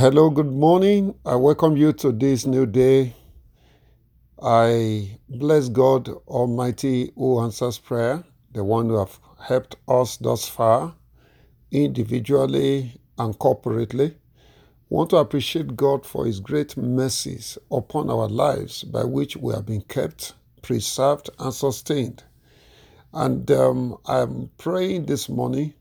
Hello, good morning. I welcome you to this new day. I bless God Almighty who answers prayer, the one who have helped us thus far, individually and corporately. Want to appreciate God for His great mercies upon our lives by which we have been kept, preserved, and sustained. And um, I'm praying this morning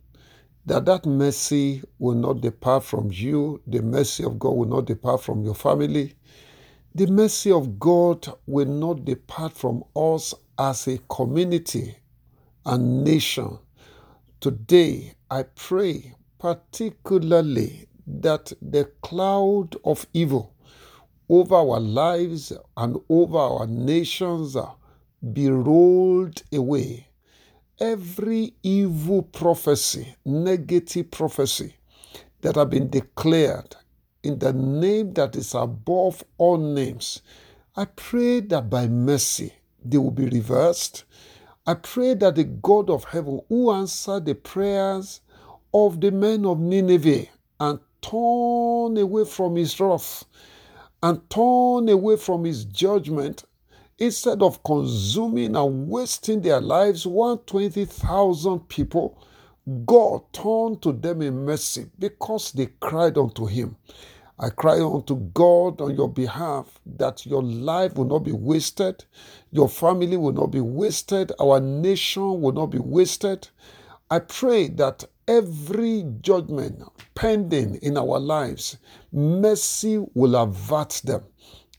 that that mercy will not depart from you. The mercy of God will not depart from your family. The mercy of God will not depart from us as a community and nation. Today, I pray particularly that the cloud of evil over our lives and over our nations be rolled away every evil prophecy, negative prophecy that have been declared in the name that is above all names, I pray that by mercy they will be reversed. I pray that the God of heaven, who answered the prayers of the men of Nineveh and turn away from his wrath and turn away from his judgment, instead of consuming and wasting their lives, 120,000 people, God turned to them in mercy because they cried unto him. I cry unto God on your behalf that your life will not be wasted, your family will not be wasted, our nation will not be wasted. I pray that every judgment pending in our lives, mercy will avert them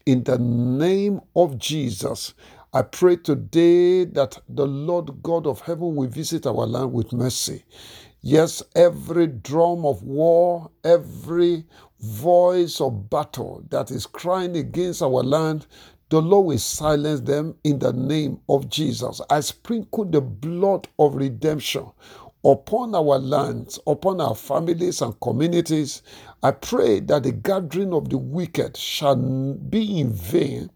in the name of Jesus. I pray today that the Lord God of heaven will visit our land with mercy. Yes, every drum of war, every voice of battle that is crying against our land, the Lord will silence them in the name of Jesus. I sprinkle the blood of redemption upon our lands, upon our families and communities. I pray that the gathering of the wicked shall be in vain,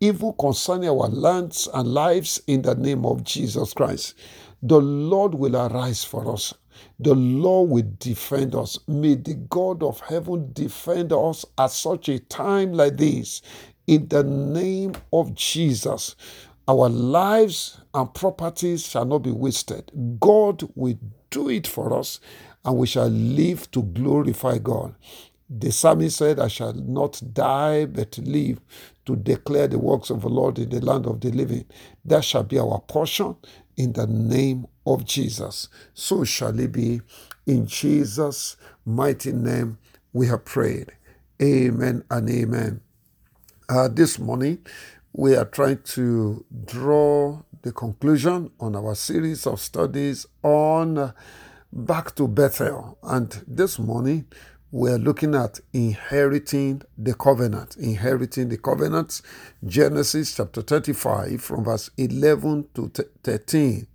evil concerning our lands and lives in the name of Jesus Christ. The Lord will arise for us. The Lord will defend us. May the God of heaven defend us at such a time like this. In the name of Jesus, our lives and properties shall not be wasted. God will do it for us, and we shall live to glorify God. The psalmist said, I shall not die, but live to declare the works of the Lord in the land of the living. That shall be our portion in the name of Jesus. So shall it be. In Jesus' mighty name, we have prayed. Amen and amen. Uh, this morning, we are trying to draw the conclusion on our series of studies on Back to Bethel. And this morning, we're looking at inheriting the covenant. Inheriting the covenant. Genesis chapter 35, from verse 11 to 13.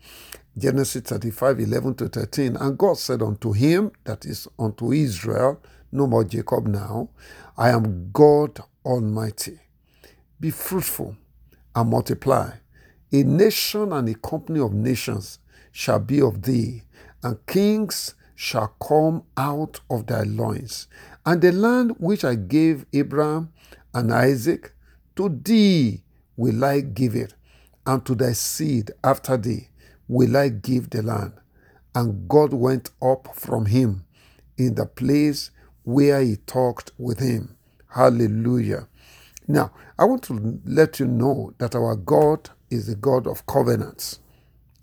Genesis 35, 11 to 13. And God said unto him, that is unto Israel, no more Jacob now, I am God Almighty. Be fruitful and multiply. A nation and a company of nations shall be of thee, and kings shall come out of thy loins. And the land which I gave Abraham and Isaac, to thee will I give it, and to thy seed after thee will I give the land. And God went up from him in the place where he talked with him. Hallelujah. Now, I want to let you know that our God is a God of covenants.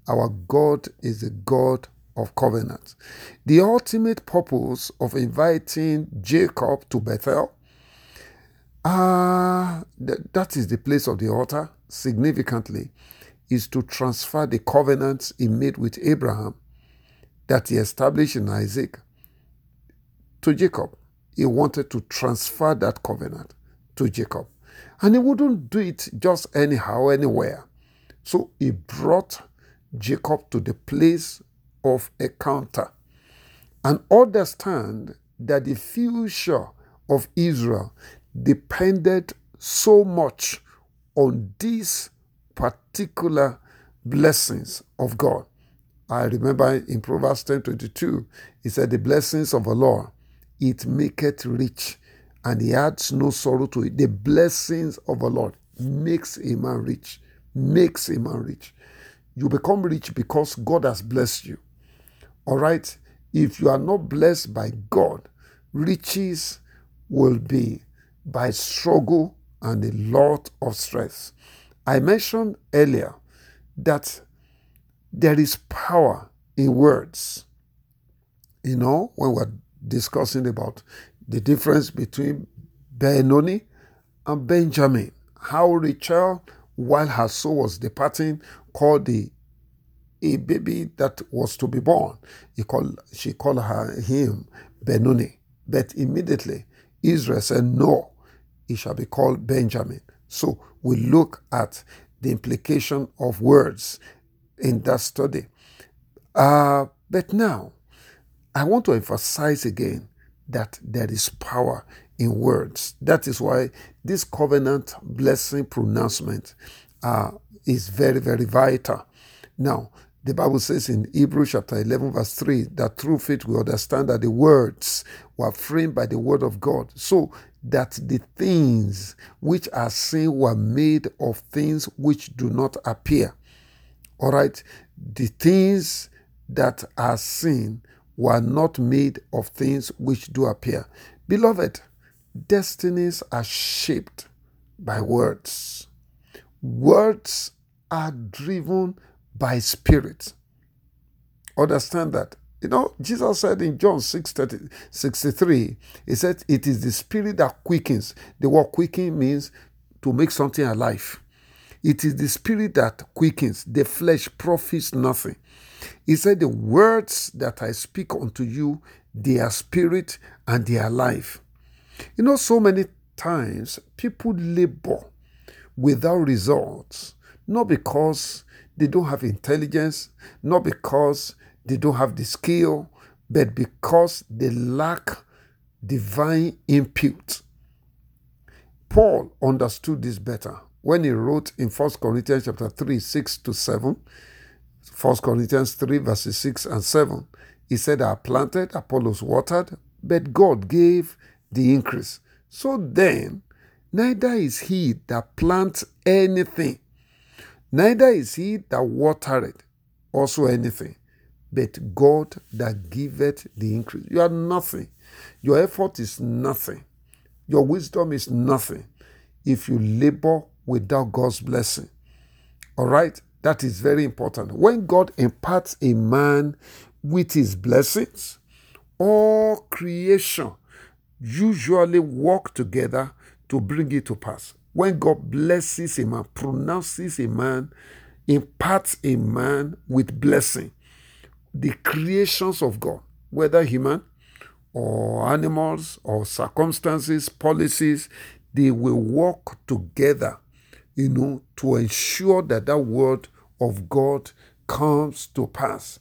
Our God is a God of covenants. The ultimate purpose of inviting Jacob to Bethel, uh, th- that is the place of the altar, significantly, is to transfer the covenants he made with Abraham that he established in Isaac to Jacob. He wanted to transfer that covenant to Jacob. And he wouldn't do it just anyhow, anywhere. So he brought Jacob to the place of encounter and understand that the future of Israel depended so much on these particular blessings of God. I remember in Proverbs 10 22, he said, The blessings of the Lord, it maketh rich and he adds no sorrow to it. The blessings of the Lord makes a man rich, makes a man rich. You become rich because God has blessed you. All right? If you are not blessed by God, riches will be by struggle and a lot of stress. I mentioned earlier that there is power in words. You know, when we're discussing about the difference between Benoni and Benjamin, how Rachel, while her soul was departing, called the a baby that was to be born. He called, she called her him Benoni. But immediately Israel said, No, he shall be called Benjamin. So we look at the implication of words in that study. Uh, but now, I want to emphasize again that there is power in words. That is why this covenant blessing pronouncement uh, is very, very vital. Now, the Bible says in Hebrews chapter 11, verse 3, that through faith we understand that the words were framed by the word of God, so that the things which are seen were made of things which do not appear. All right, the things that are seen were not made of things which do appear. Beloved, destinies are shaped by words. Words are driven by spirit. Understand that. You know, Jesus said in John 6 30, 63, He said, It is the spirit that quickens. The word quicken means to make something alive. It is the spirit that quickens. The flesh profits nothing. He said, The words that I speak unto you, they are spirit and they are life. You know, so many times people labor without results, not because they don't have intelligence, not because they don't have the skill, but because they lack divine input. Paul understood this better when he wrote in 1 Corinthians chapter 3, 6 to 7. 1 Corinthians 3, verses 6 and 7. He said, I planted, Apollos watered, but God gave the increase. So then, neither is he that plants anything, Neither is he that watereth also anything, but God that giveth the increase. You are nothing. Your effort is nothing. Your wisdom is nothing if you labor without God's blessing. All right? That is very important. When God imparts a man with his blessings, all creation usually work together to bring it to pass when God blesses a man, pronounces a man, imparts a man with blessing, the creations of God, whether human or animals or circumstances, policies, they will work together, you know, to ensure that that word of God comes to pass.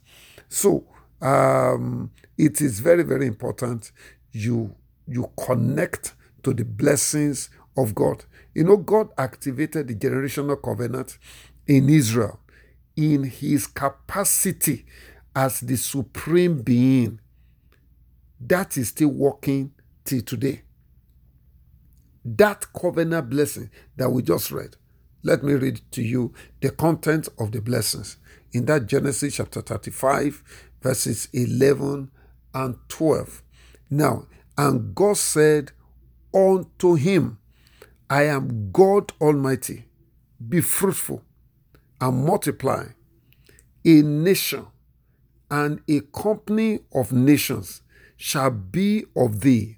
So um, it is very, very important you you connect to the blessings of God. You know, God activated the generational covenant in Israel in his capacity as the supreme being. That is still working till today. That covenant blessing that we just read. Let me read to you the content of the blessings in that Genesis chapter 35, verses 11 and 12. Now, and God said unto him, I am God Almighty. Be fruitful and multiply. A nation and a company of nations shall be of thee,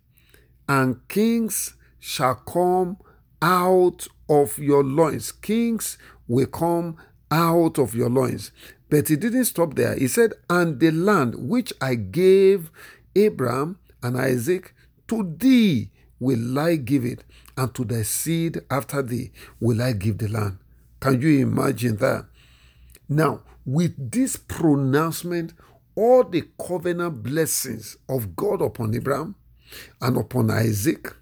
and kings shall come out of your loins. Kings will come out of your loins. But he didn't stop there. He said, And the land which I gave Abraham and Isaac to thee will I give it, and to thy seed after thee will I give the land. Can you imagine that? Now, with this pronouncement, all the covenant blessings of God upon Abraham and upon Isaac,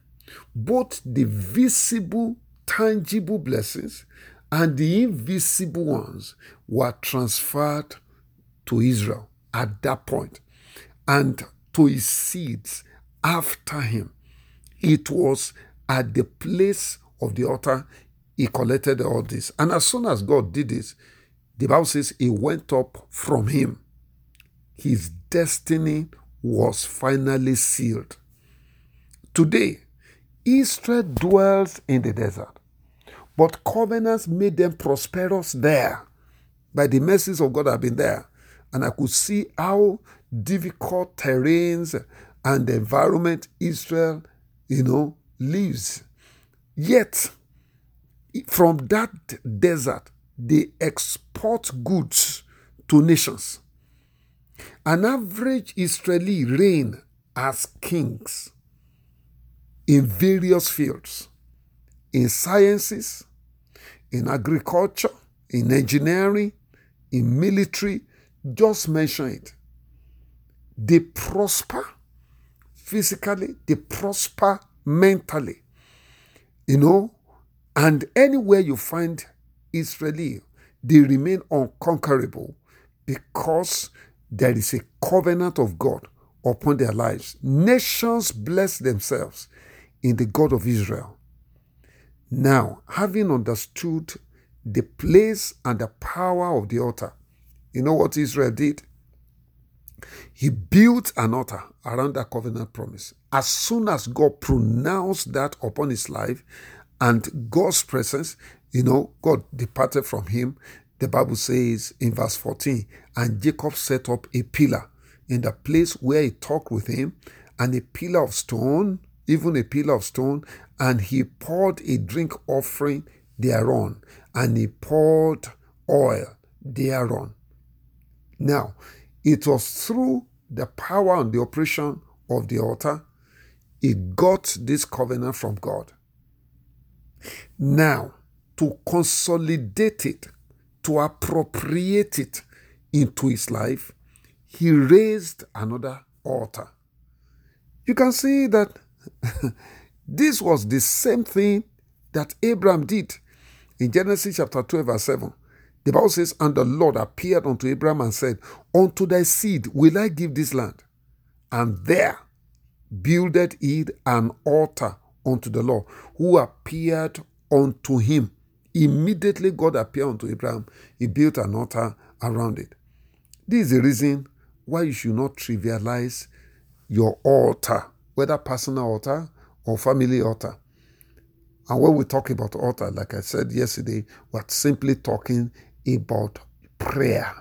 both the visible, tangible blessings and the invisible ones were transferred to Israel at that point and to his seeds after him. It was at the place of the altar he collected all this. And as soon as God did this, the Bible says he went up from him. His destiny was finally sealed. Today, Israel dwells in the desert, but covenants made them prosperous there. By the mercies of God, I've been there, and I could see how difficult terrains and the environment Israel, you know, lives. Yet, from that desert, they export goods to nations. An average Israeli reign as kings in various fields in sciences, in agriculture, in engineering, in military, just mention it. They prosper physically, they prosper mentally. You know, and anywhere you find Israeli, they remain unconquerable because there is a covenant of God upon their lives. Nations bless themselves in the God of Israel. Now, having understood the place and the power of the altar, you know what Israel did? He built an altar around that covenant promise. As soon as God pronounced that upon his life and God's presence, you know, God departed from him. The Bible says in verse 14, and Jacob set up a pillar in the place where he talked with him, and a pillar of stone, even a pillar of stone, and he poured a drink offering thereon, and he poured oil thereon. Now, it was through the power and the operation of the altar, he got this covenant from God. Now, to consolidate it, to appropriate it into his life, he raised another altar. You can see that this was the same thing that Abraham did in Genesis chapter 12, verse 7. The Bible says, And the Lord appeared unto Abraham and said, Unto thy seed will I give this land. And there builded he an altar unto the Lord, who appeared unto him. Immediately God appeared unto Abraham. He built an altar around it. This is the reason why you should not trivialize your altar, whether personal altar or family altar. And when we talk about altar, like I said yesterday, we're simply talking about prayer,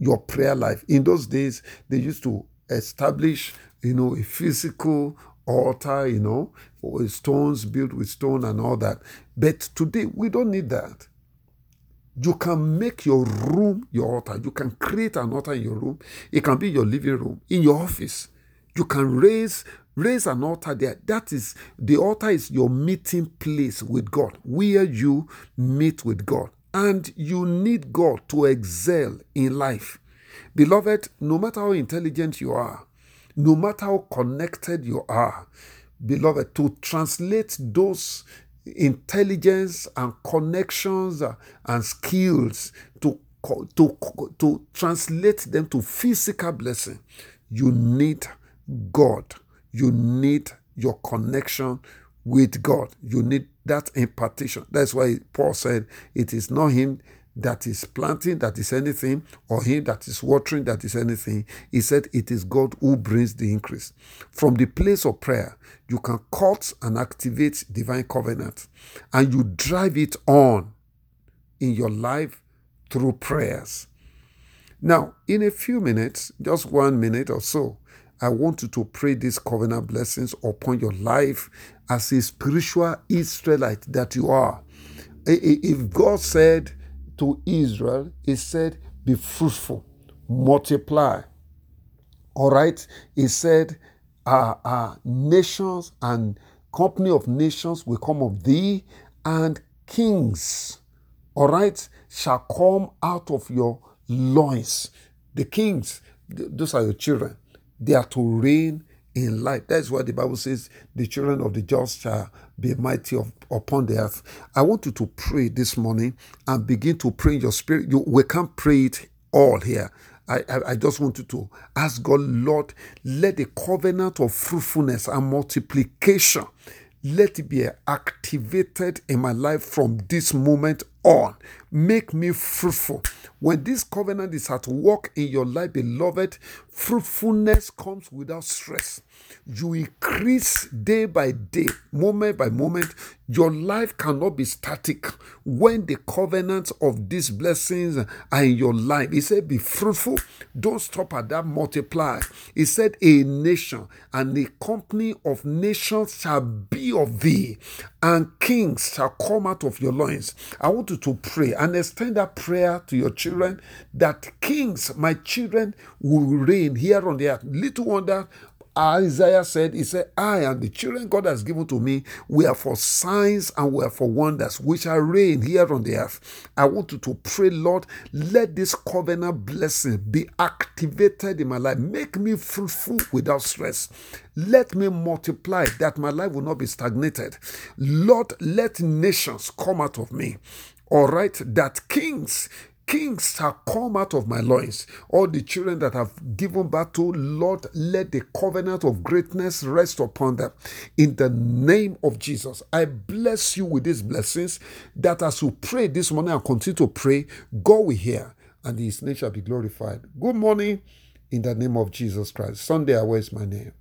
your prayer life. In those days, they used to establish, you know, a physical altar, you know, stones built with stone and all that. But today, we don't need that. You can make your room your altar. You can create an altar in your room. It can be your living room, in your office. You can raise raise an altar there. That is the altar is your meeting place with God, where you meet with God. And you need God to excel in life. Beloved, no matter how intelligent you are, no matter how connected you are, beloved, to translate those intelligence and connections uh, and skills to, to, to translate them to physical blessing, you need God. You need your connection with God. You need that impartation. That's why Paul said, It is not him that is planting that is anything, or him that is watering that is anything. He said, It is God who brings the increase. From the place of prayer, you can cut and activate divine covenant, and you drive it on in your life through prayers. Now, in a few minutes, just one minute or so, I want you to pray these covenant blessings upon your life as a spiritual Israelite that you are. If God said to Israel, He said, Be fruitful, multiply. All right? He said, uh, uh, Nations and company of nations will come of thee, and kings, all right, shall come out of your loins. The kings, those are your children. They are to reign in life. That's why the Bible says the children of the just shall be mighty of, upon the earth. I want you to pray this morning and begin to pray in your spirit. You, we can't pray it all here. I, I, I just want you to ask God, Lord, let the covenant of fruitfulness and multiplication let it be activated in my life from this moment on. Make me fruitful. When this covenant is at work in your life, beloved, fruitfulness comes without stress. You increase day by day, moment by moment. Your life cannot be static when the covenants of these blessings are in your life. He said, Be fruitful. Don't stop at that, multiply. He said, A nation and a company of nations shall be of thee, and kings shall come out of your loins. I want you to pray and extend that prayer to your children that kings, my children, will reign here on the earth. Little wonder Isaiah said, He said, I and the children God has given to me, we are for signs and we are for wonders, which are reign here on the earth. I want you to pray, Lord, let this covenant blessing be activated in my life. Make me fruitful without stress. Let me multiply that my life will not be stagnated. Lord, let nations come out of me. All right, that kings kings shall come out of my loins. All the children that have given birth to, Lord, let the covenant of greatness rest upon them. In the name of Jesus, I bless you with these blessings that as you pray this morning and continue to pray, God will hear and his name shall be glorified. Good morning in the name of Jesus Christ. Sunday, I is my name.